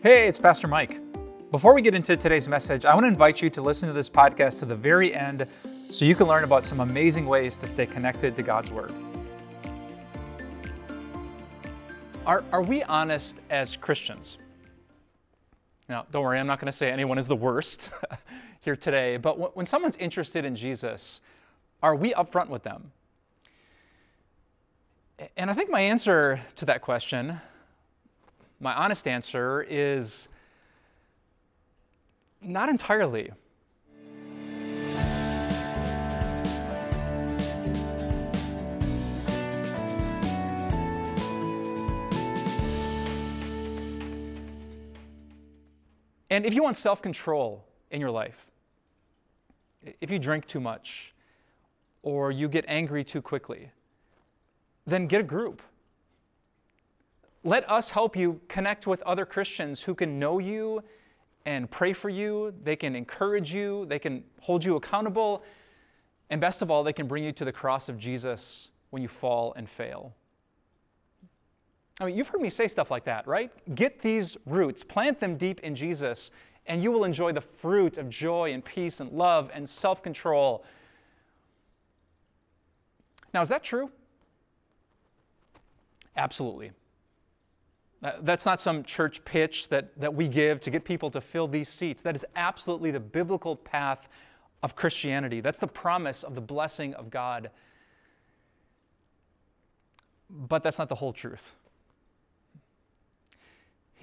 Hey, it's Pastor Mike. Before we get into today's message, I want to invite you to listen to this podcast to the very end so you can learn about some amazing ways to stay connected to God's Word. Are, are we honest as Christians? Now, don't worry, I'm not going to say anyone is the worst here today, but when someone's interested in Jesus, are we upfront with them? And I think my answer to that question, my honest answer, is not entirely. And if you want self control in your life, if you drink too much or you get angry too quickly, then get a group. Let us help you connect with other Christians who can know you and pray for you. They can encourage you, they can hold you accountable, and best of all, they can bring you to the cross of Jesus when you fall and fail. I mean, you've heard me say stuff like that, right? Get these roots, plant them deep in Jesus, and you will enjoy the fruit of joy and peace and love and self control. Now, is that true? Absolutely. That's not some church pitch that, that we give to get people to fill these seats. That is absolutely the biblical path of Christianity. That's the promise of the blessing of God. But that's not the whole truth.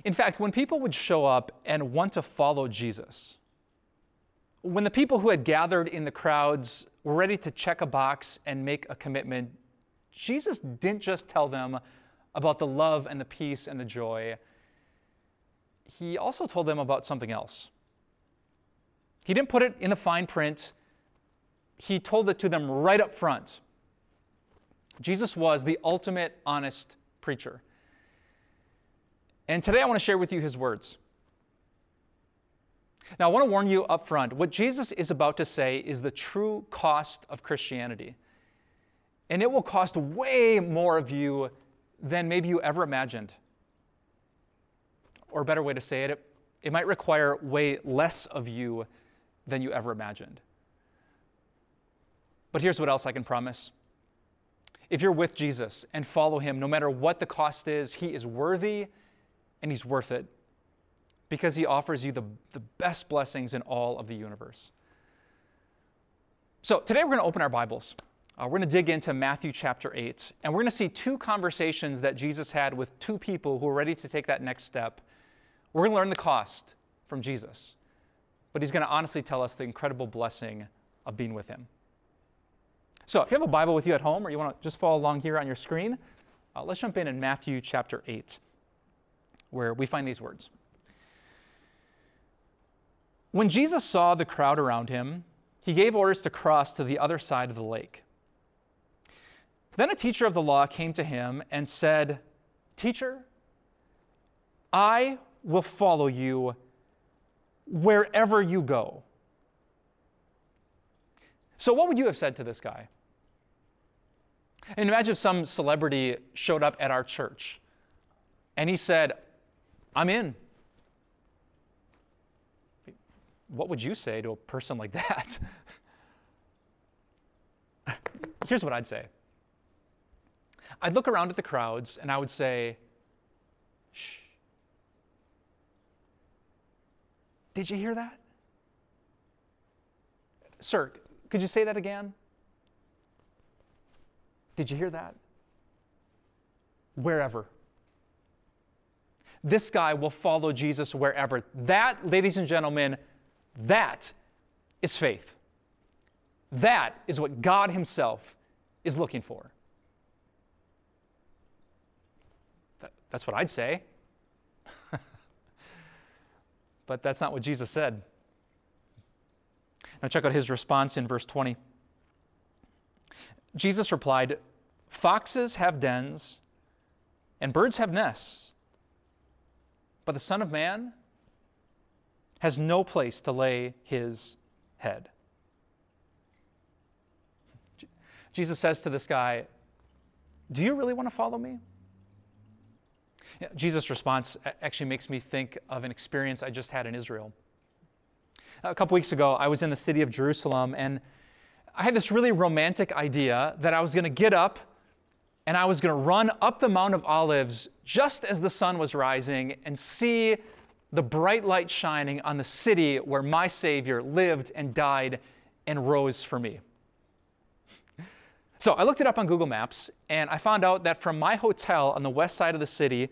In fact, when people would show up and want to follow Jesus, when the people who had gathered in the crowds were ready to check a box and make a commitment, Jesus didn't just tell them about the love and the peace and the joy. He also told them about something else. He didn't put it in the fine print, he told it to them right up front. Jesus was the ultimate honest preacher. And today I want to share with you his words. Now, I want to warn you up front what Jesus is about to say is the true cost of Christianity. And it will cost way more of you than maybe you ever imagined. Or a better way to say it, it might require way less of you than you ever imagined. But here's what else I can promise. If you're with Jesus and follow him, no matter what the cost is, he is worthy and He's worth it because He offers you the, the best blessings in all of the universe. So today we're going to open our Bibles. Uh, we're going to dig into Matthew chapter 8, and we're going to see two conversations that Jesus had with two people who are ready to take that next step. We're going to learn the cost from Jesus, but He's going to honestly tell us the incredible blessing of being with Him. So if you have a Bible with you at home or you want to just follow along here on your screen, uh, let's jump in in Matthew chapter 8 where we find these words. When Jesus saw the crowd around him, he gave orders to cross to the other side of the lake. Then a teacher of the law came to him and said, Teacher, I will follow you wherever you go. So, what would you have said to this guy? And imagine if some celebrity showed up at our church and he said, I'm in. What would you say to a person like that? Here's what I'd say I'd look around at the crowds and I would say, shh. Did you hear that? Sir, could you say that again? Did you hear that? Wherever this guy will follow Jesus wherever. That, ladies and gentlemen, that is faith. That is what God Himself is looking for. That's what I'd say. but that's not what Jesus said. Now, check out his response in verse 20. Jesus replied, Foxes have dens, and birds have nests but the Son of Man has no place to lay his head. Jesus says to this guy, Do you really want to follow me? Jesus' response actually makes me think of an experience I just had in Israel. A couple weeks ago, I was in the city of Jerusalem, and I had this really romantic idea that I was going to get up and I was going to run up the Mount of Olives just as the sun was rising and see the bright light shining on the city where my Savior lived and died and rose for me. So I looked it up on Google Maps and I found out that from my hotel on the west side of the city,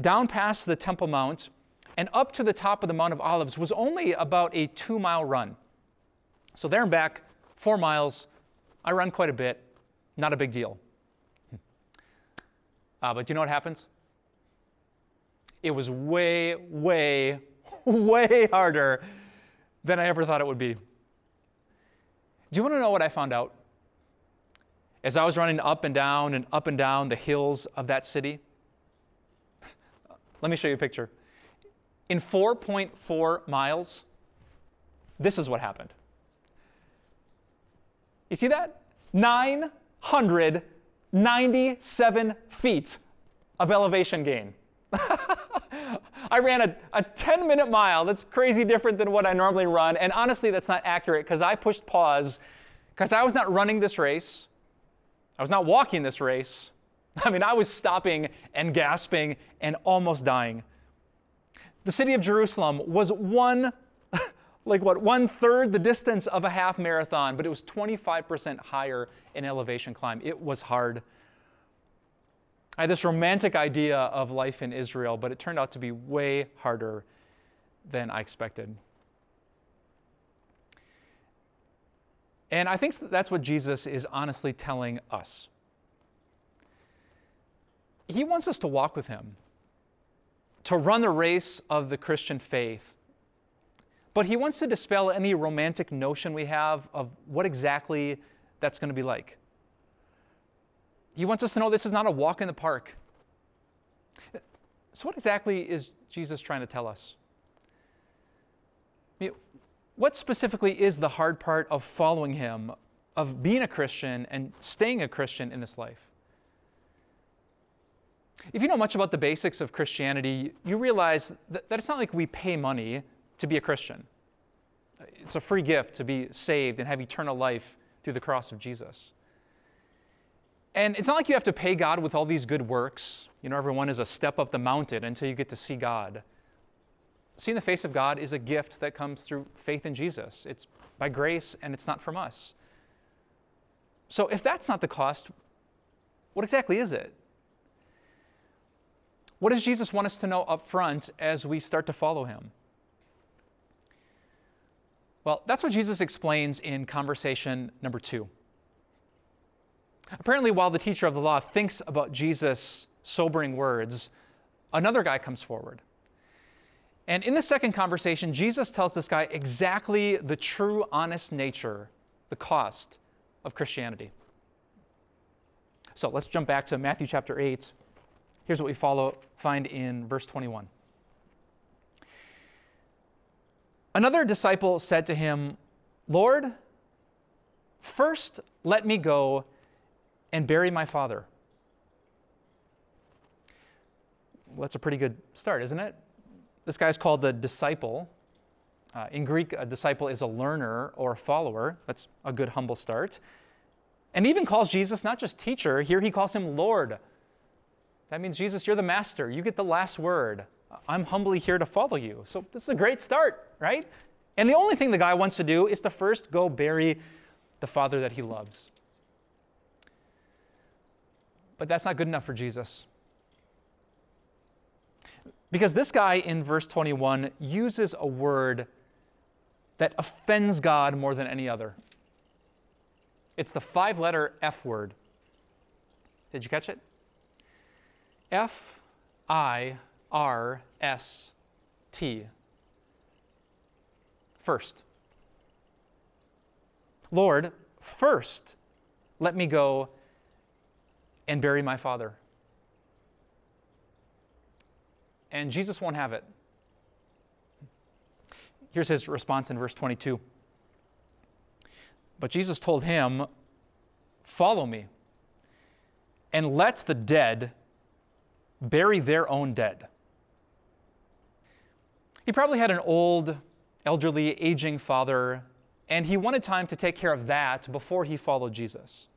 down past the Temple Mount, and up to the top of the Mount of Olives was only about a two mile run. So there and back, four miles. I run quite a bit, not a big deal. Uh, but do you know what happens? It was way, way, way harder than I ever thought it would be. Do you want to know what I found out? As I was running up and down and up and down the hills of that city, let me show you a picture. In 4.4 miles, this is what happened. You see that? 997 feet of elevation gain. I ran a, a 10 minute mile. That's crazy different than what I normally run. And honestly, that's not accurate because I pushed pause because I was not running this race. I was not walking this race. I mean, I was stopping and gasping and almost dying. The city of Jerusalem was one, like what, one third the distance of a half marathon, but it was 25% higher in elevation climb. It was hard. I had this romantic idea of life in Israel, but it turned out to be way harder than I expected. And I think that's what Jesus is honestly telling us. He wants us to walk with Him, to run the race of the Christian faith. But He wants to dispel any romantic notion we have of what exactly that's going to be like. He wants us to know this is not a walk in the park. So, what exactly is Jesus trying to tell us? what specifically is the hard part of following him, of being a Christian and staying a Christian in this life? If you know much about the basics of Christianity, you realize that, that, it's not like we pay money to be a Christian. It's a free gift to be saved and have eternal life through the cross of Jesus. And it's not like you have to pay God with all these good works. You know, everyone is a step up the mountain until you get to see God seeing the face of God is a gift that comes through faith in Jesus. It's by grace and it's not from us. So if that's not the cost, what exactly is it? What does Jesus want us to know up front as we start to follow him? Well, that's what Jesus explains in conversation number two. Apparently, while the teacher of the law thinks about Jesus' sobering words, another guy comes forward. And in the second conversation, Jesus tells this guy exactly the true, honest nature, the cost of Christianity. So let's jump back to Matthew chapter 8. Here's what we follow, find in verse 21. Another disciple said to him, Lord, first let me go and bury my father. Well, that's a pretty good start, isn't it? This guy's called the disciple. Uh, in Greek, a disciple is a learner or a follower. That's a good, humble start. And even calls Jesus not just teacher, here he calls him Lord. That means, Jesus, you're the master. You get the last word. I'm humbly here to follow you. So this is a great start, right? And the only thing the guy wants to do is to first go bury the father that he loves. But that's not good enough for Jesus. Because this guy in verse 21 uses a word that offends God more than any other. It's the five letter F word. Did you catch it? F I R S T. First. Lord, first let me go and bury my father and Jesus won't have it. Here's his response in verse 22. But Jesus told him, Follow me, and let the dead bury their own dead. He probably had an old, elderly, aging father, and he wanted time to take care of that before he followed Jesus.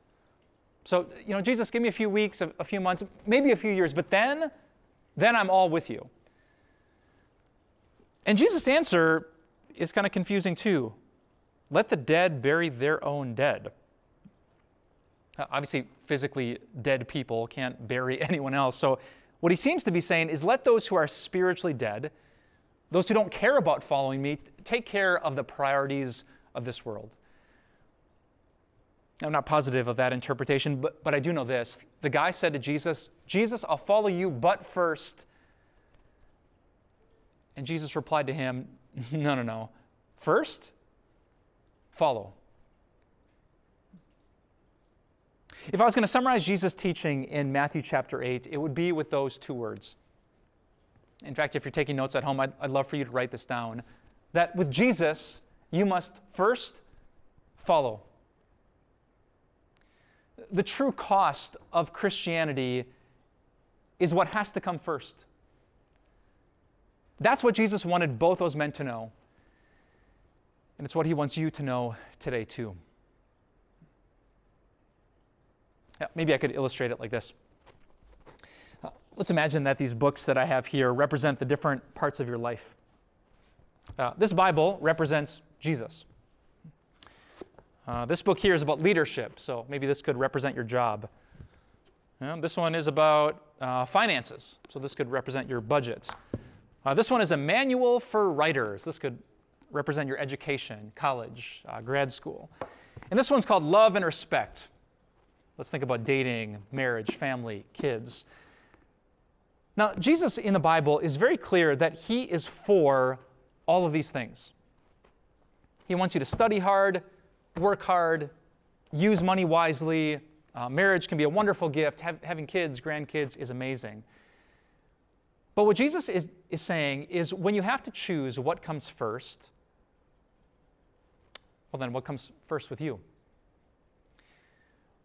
So, you know, Jesus, give me a few weeks, a, a few months, maybe a few years, but then, then I'm all with you. And Jesus' answer is kind of confusing too. Let the dead bury their own dead. Obviously, physically dead people can't bury anyone else. So, what he seems to be saying is let those who are spiritually dead, those who don't care about following me, take care of the priorities of this world. I'm not positive of that interpretation, but, but I do know this. The guy said to Jesus, Jesus, I'll follow you, but first. And Jesus replied to him, No, no, no. First, follow. If I was going to summarize Jesus' teaching in Matthew chapter 8, it would be with those two words. In fact, if you're taking notes at home, I'd, I'd love for you to write this down. That with Jesus, you must first follow. The true cost of Christianity is what has to come first. That's what Jesus wanted both those men to know. And it's what he wants you to know today, too. Yeah, maybe I could illustrate it like this. Uh, let's imagine that these books that I have here represent the different parts of your life. Uh, this Bible represents Jesus. Uh, this book here is about leadership, so maybe this could represent your job. this one is about uh, finances, so this could represent your budget. Uh, this one is a manual for writers. This could represent your education, college, uh, grad school. And this one's called Love and Respect. Let's think about dating, marriage, family, kids. Now, Jesus in the Bible is very clear that he is for all of these things. He wants you to study hard, work hard, use money wisely. Uh, marriage can be a wonderful gift. having kids, grandkids is amazing. But what Jesus is, is saying is when you have to choose what comes first, well, then what comes first with you?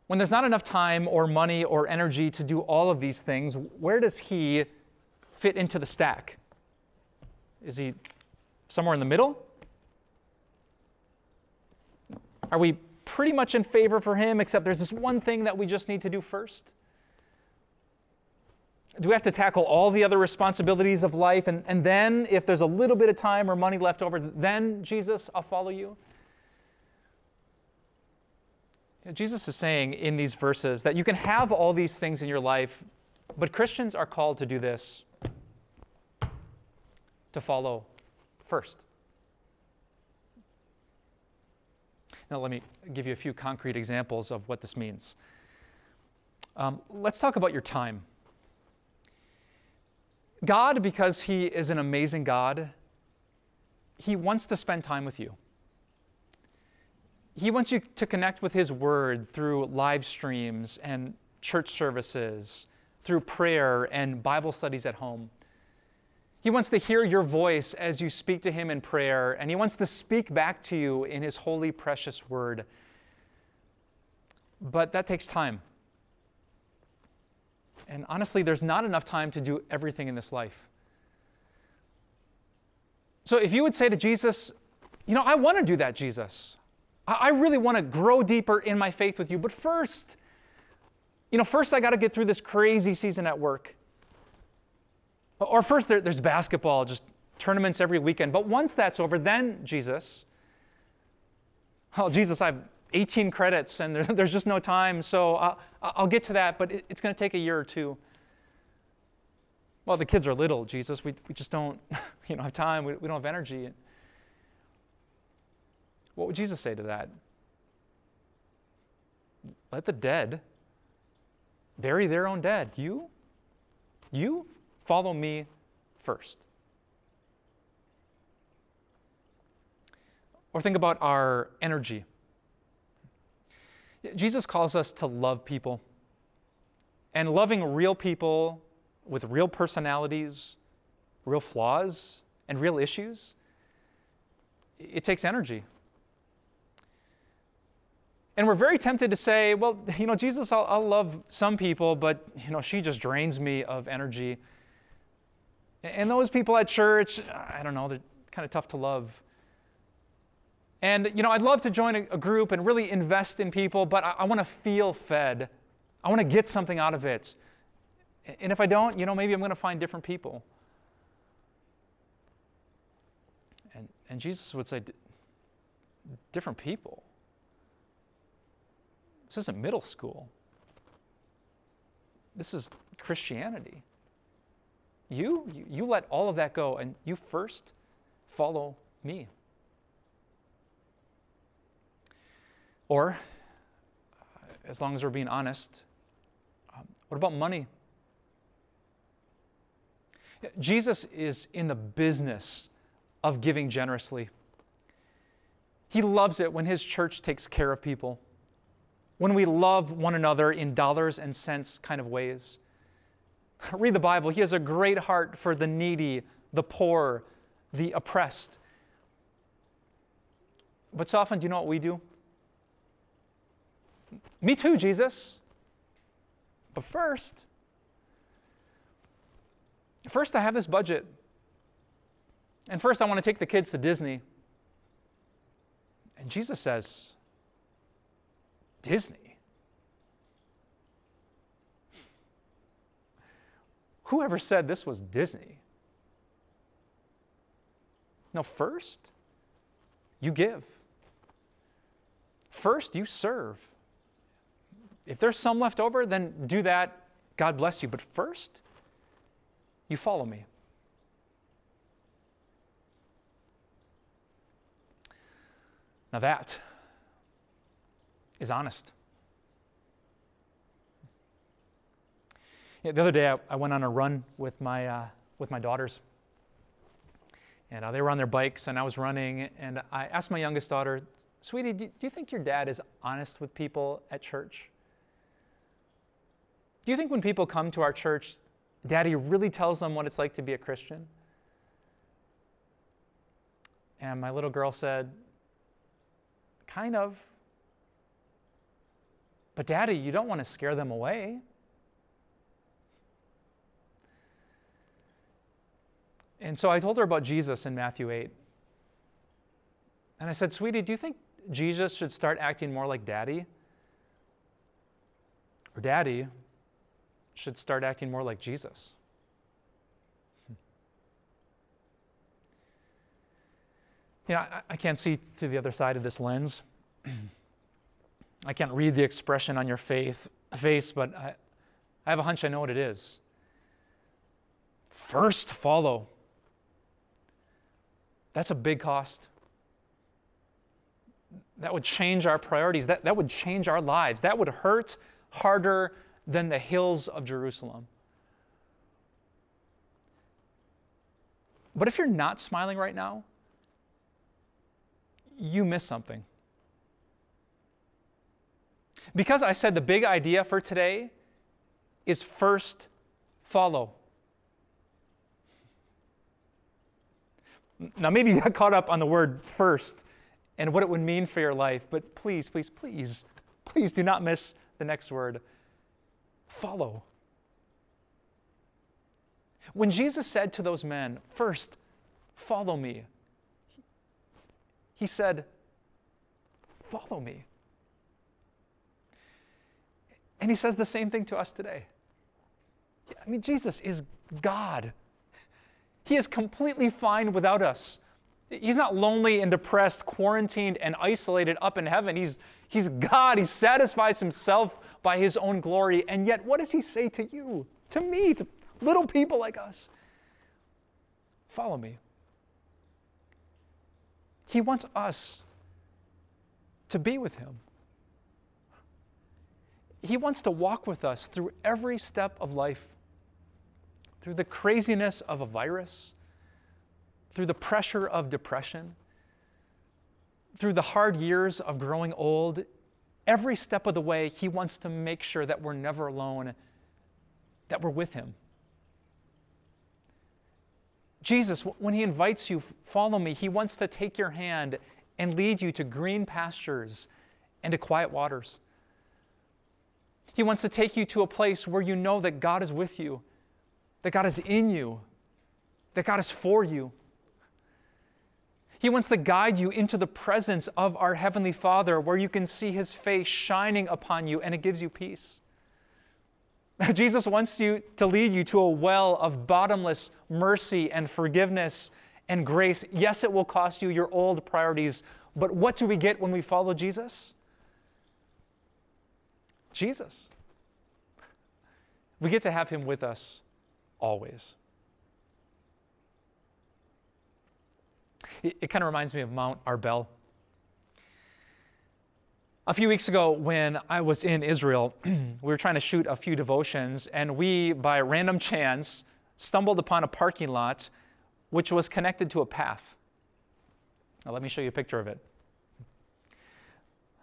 When there's not enough time or money or energy to do all of these things, where does he fit into the stack? Is he somewhere in the middle? Are we pretty much in favor for him, except there's this one thing that we just need to do first? Do we have to tackle all the other responsibilities of life? And, and then, if there's a little bit of time or money left over, then, Jesus, I'll follow you? Jesus is saying in these verses that you can have all these things in your life, but Christians are called to do this to follow first. Now, let me give you a few concrete examples of what this means. Um, let's talk about your time. God, because He is an amazing God, He wants to spend time with you. He wants you to connect with His Word through live streams and church services, through prayer and Bible studies at home. He wants to hear your voice as you speak to Him in prayer, and He wants to speak back to you in His holy, precious Word. But that takes time. And honestly, there's not enough time to do everything in this life. So if you would say to Jesus, You know, I want to do that, Jesus. I really want to grow deeper in my faith with you. But first, you know, first I got to get through this crazy season at work. Or first there, there's basketball, just tournaments every weekend. But once that's over, then Jesus, oh, Jesus, I have 18 credits and there, there's just no time. So I'll, get to that, but it, it's going to take a year or two. Well, the kids are little, Jesus. We, we just don't you know, have time. We, we don't have energy. What would Jesus say to that? Let the dead bury their own dead. You? You follow me first. Or think about our energy. Jesus calls us to love people. And loving real people with real personalities, real flaws, and real issues, it takes energy. And we're very tempted to say, well, you know, Jesus, I'll, I'll love some people, but, you know, she just drains me of energy. And those people at church, I don't know, they're kind of tough to love. And, you know, I'd love to join a, a group and really invest in people, but I, I want to feel fed. I want to get something out of it. And if I don't, you know, maybe I'm going to find different people. And, and Jesus would say, different people. This isn't middle school. This is Christianity. You, you, you let all of that go and you first follow me. Or, as long as we're being honest, um, what about money? Jesus is in the business of giving generously. He loves it when his church takes care of people when we love one another in dollars and cents kind of ways. Read the Bible. He has a great heart for the needy, the poor, the oppressed. But so often, do you know what we do? Me too, Jesus. But first, first I have this budget. And first I want to take the kids to Disney. And Jesus says, Disney. Whoever said this was Disney? No, first, you give. First, you serve. If there's some left over, then do that. God bless you. But first, you follow me. Now, that is honest. Yeah, the other day, I, I, went on a run with my, uh, with my daughters. And uh, they were on their bikes, and I was running. And I asked my youngest daughter, Sweetie, do, do you think your dad is honest with people at church? Do you think when people come to our church, Daddy really tells them what it's like to be a Christian? And my little girl said, Kind of. But, Daddy, you don't want to scare them away. And so I told her about Jesus in Matthew 8. And I said, Sweetie, do you think Jesus should start acting more like Daddy? Or Daddy should start acting more like Jesus? Hmm. You know, I, I can't see through the other side of this lens. I can't read the expression on your faith, face, but I, I have a hunch I know what it is. First, follow. That's a big cost. That would change our priorities. That, that would change our lives. That would hurt harder than the hills of Jerusalem. But if you're not smiling right now, you miss something. Because I said the big idea for today is first follow. Now, maybe you got caught up on the word first and what it would mean for your life, but please, please, please, please do not miss the next word follow. When Jesus said to those men, First, follow me, he said, Follow me. And he says the same thing to us today. I mean, Jesus is God. He is completely fine without us. He's not lonely and depressed, quarantined and isolated up in heaven. He's, he's God. He satisfies himself by his own glory. And yet, what does he say to you, to me, to little people like us? Follow me. He wants us to be with him. He wants to walk with us through every step of life, through the craziness of a virus, through the pressure of depression, through the hard years of growing old. Every step of the way, He wants to make sure that we're never alone, that we're with Him. Jesus, when He invites you, follow me, He wants to take your hand and lead you to green pastures and to quiet waters. He wants to take you to a place where you know that God is with you, that God is in you, that God is for you. He wants to guide you into the presence of our Heavenly Father where you can see His face shining upon you and it gives you peace. Jesus wants you to lead you to a well of bottomless mercy and forgiveness and grace. Yes, it will cost you your old priorities, but what do we get when we follow Jesus? Jesus. We get to have him with us always. It, it kind of reminds me of Mount Arbel. A few weeks ago, when I was in Israel, we were trying to shoot a few devotions, and we, by random chance, stumbled upon a parking lot which was connected to a path. Now, let me show you a picture of it.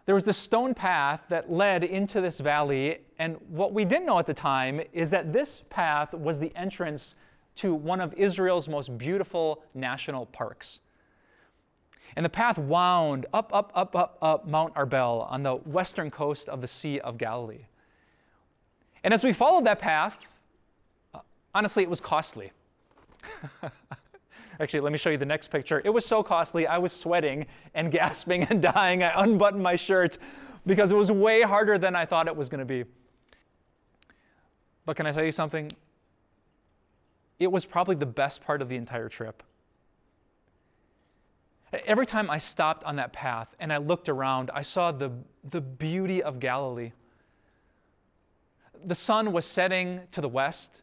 There was this stone path that led into this valley, and what we didn't know at the time is that this path was the entrance to one of Israel's most beautiful national parks. And the path wound up, up, up, up, up Mount Arbel on the western coast of the Sea of Galilee. And as we followed that path, honestly, it was costly. Actually, let me show you the next picture. It was so costly, I was sweating and gasping and dying. I unbuttoned my shirt because it was way harder than I thought it was going to be. But can I tell you something? It was probably the best part of the entire trip. Every time I stopped on that path and I looked around, I saw the, the beauty of Galilee. The sun was setting to the west.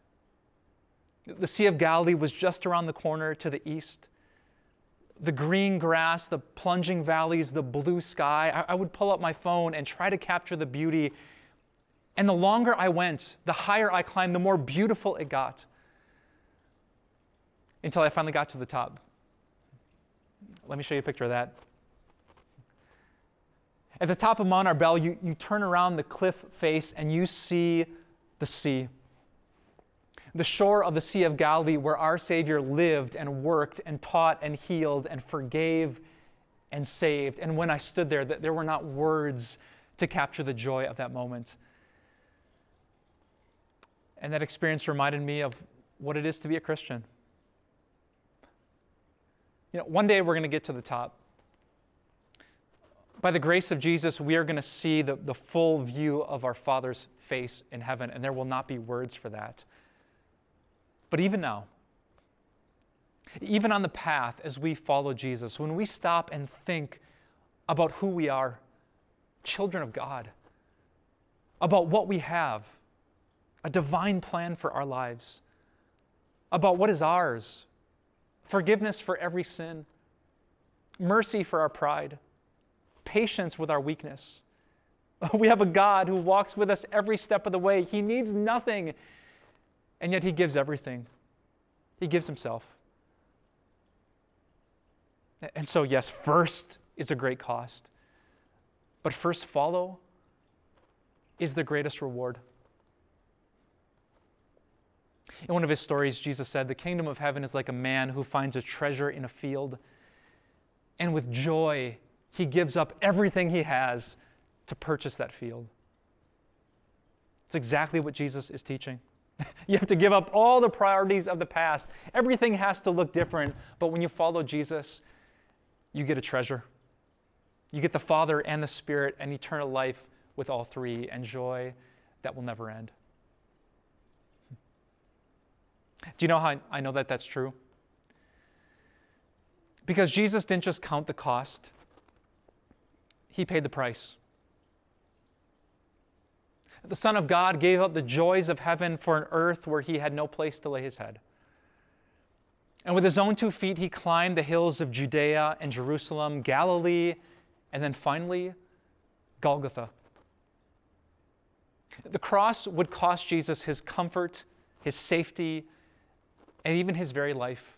The Sea of Galilee was just around the corner to the east. The green grass, the plunging valleys, the blue sky. I, I would pull up my phone and try to capture the beauty. And the longer I went, the higher I climbed, the more beautiful it got. Until I finally got to the top. Let me show you a picture of that. At the top of Mount Arbel, you, you turn around the cliff face and you see the sea. The shore of the Sea of Galilee, where our Savior lived and worked and taught and healed and forgave and saved. And when I stood there, there were not words to capture the joy of that moment. And that experience reminded me of what it is to be a Christian. You know, one day we're going to get to the top. By the grace of Jesus, we are going to see the, the full view of our Father's face in heaven, and there will not be words for that. But even now, even on the path as we follow Jesus, when we stop and think about who we are, children of God, about what we have, a divine plan for our lives, about what is ours, forgiveness for every sin, mercy for our pride, patience with our weakness. We have a God who walks with us every step of the way. He needs nothing, and yet He gives everything. He gives Himself. And so, yes, first is a great cost, but first follow is the greatest reward. In one of his stories, Jesus said, The kingdom of heaven is like a man who finds a treasure in a field, and with joy, he gives up everything he has to purchase that field. It's exactly what Jesus is teaching. you have to give up all the priorities of the past. Everything has to look different, but when you follow Jesus, you get a treasure. You get the Father and the Spirit and eternal life with all three and joy that will never end. Do you know how I know that that's true? Because Jesus didn't just count the cost, He paid the price. The Son of God gave up the joys of heaven for an earth where He had no place to lay His head. And with His own two feet, He climbed the hills of Judea and Jerusalem, Galilee, and then finally, Golgotha. The cross would cost Jesus his comfort, his safety, and even his very life.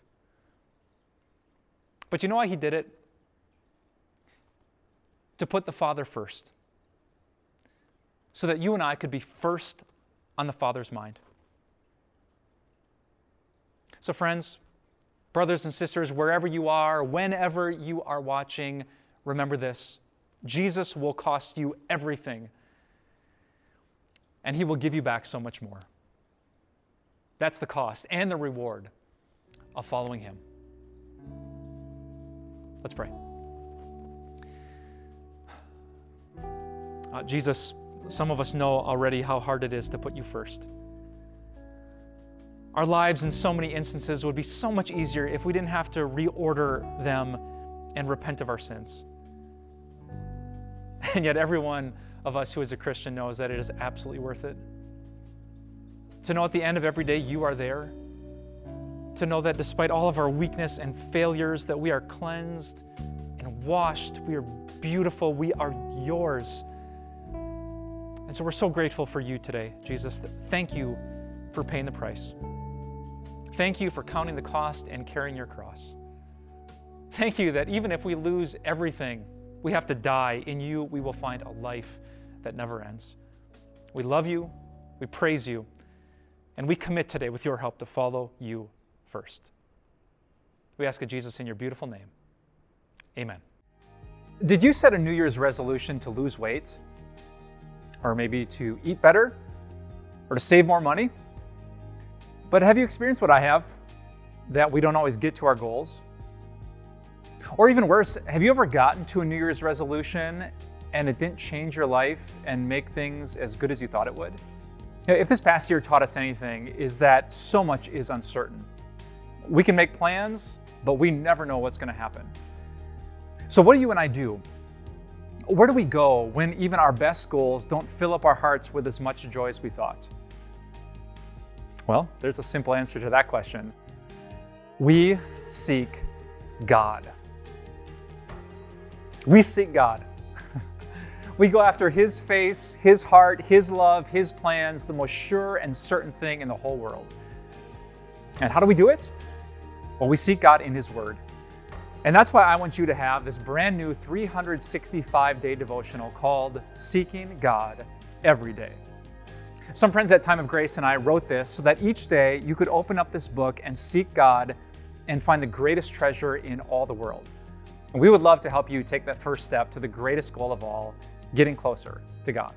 But you know why he did it? To put the Father first, so that you and I could be first on the Father's mind. So, friends, brothers and sisters, wherever you are, whenever you are watching, remember this Jesus will cost you everything, and he will give you back so much more. That's the cost and the reward of following him. Let's pray. Uh, Jesus, some of us know already how hard it is to put you first. Our lives, in so many instances, would be so much easier if we didn't have to reorder them and repent of our sins. And yet, every one of us who is a Christian knows that it is absolutely worth it. To know at the end of every day you are there. To know that despite all of our weakness and failures, that we are cleansed and washed. We are beautiful. We are yours. And so we're so grateful for you today, Jesus. Thank you for paying the price. Thank you for counting the cost and carrying your cross. Thank you that even if we lose everything, we have to die. In you, we will find a life that never ends. We love you, we praise you, and we commit today with your help to follow you first. We ask of Jesus in your beautiful name. Amen. Did you set a New Year's resolution to lose weight? Or maybe to eat better? Or to save more money? But have you experienced what I have? That we don't always get to our goals? Or even worse, have you ever gotten to a New Year's resolution and it didn't change your life and make things as good as you thought it would? If this past year taught us anything, is that so much is uncertain. We can make plans, but we never know what's going to happen. So, what do you and I do? Where do we go when even our best goals don't fill up our hearts with as much joy as we thought? Well, there's a simple answer to that question. We seek God. We seek God. we go after His face, His heart, His love, His plans, the most sure and certain thing in the whole world. And how do we do it? Well, we seek God in His Word. And that's why I want you to have this brand new 365 day devotional called Seeking God Every Day. Some friends at Time of Grace and I wrote this so that each day you could open up this book and seek God and find the greatest treasure in all the world. And we would love to help you take that first step to the greatest goal of all, getting closer to God.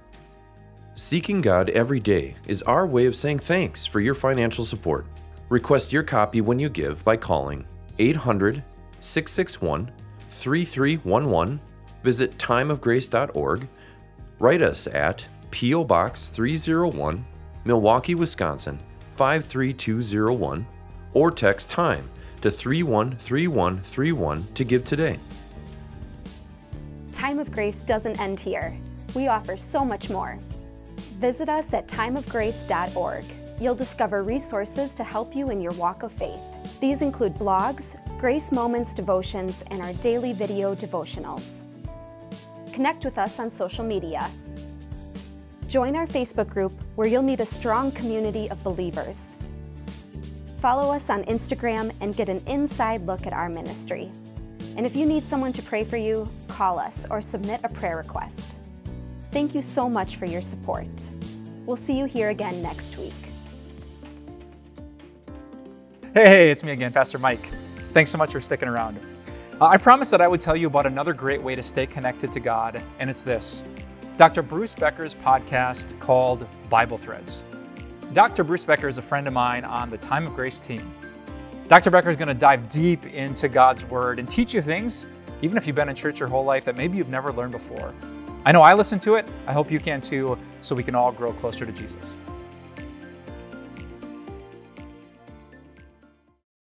Seeking God every day is our way of saying thanks for your financial support. Request your copy when you give by calling 800 661 3311. Visit timeofgrace.org. Write us at P.O. Box 301, Milwaukee, Wisconsin 53201, or text TIME to 313131 to give today. Time of Grace doesn't end here. We offer so much more. Visit us at timeofgrace.org. You'll discover resources to help you in your walk of faith. These include blogs, Grace Moments devotions, and our daily video devotionals. Connect with us on social media. Join our Facebook group where you'll meet a strong community of believers. Follow us on Instagram and get an inside look at our ministry. And if you need someone to pray for you, call us or submit a prayer request. Thank you so much for your support. We'll see you here again next week. Hey, it's me again, Pastor Mike. Thanks so much for sticking around. Uh, I promised that I would tell you about another great way to stay connected to God, and it's this Dr. Bruce Becker's podcast called Bible Threads. Dr. Bruce Becker is a friend of mine on the Time of Grace team. Dr. Becker is going to dive deep into God's Word and teach you things, even if you've been in church your whole life, that maybe you've never learned before. I know I listen to it. I hope you can too, so we can all grow closer to Jesus.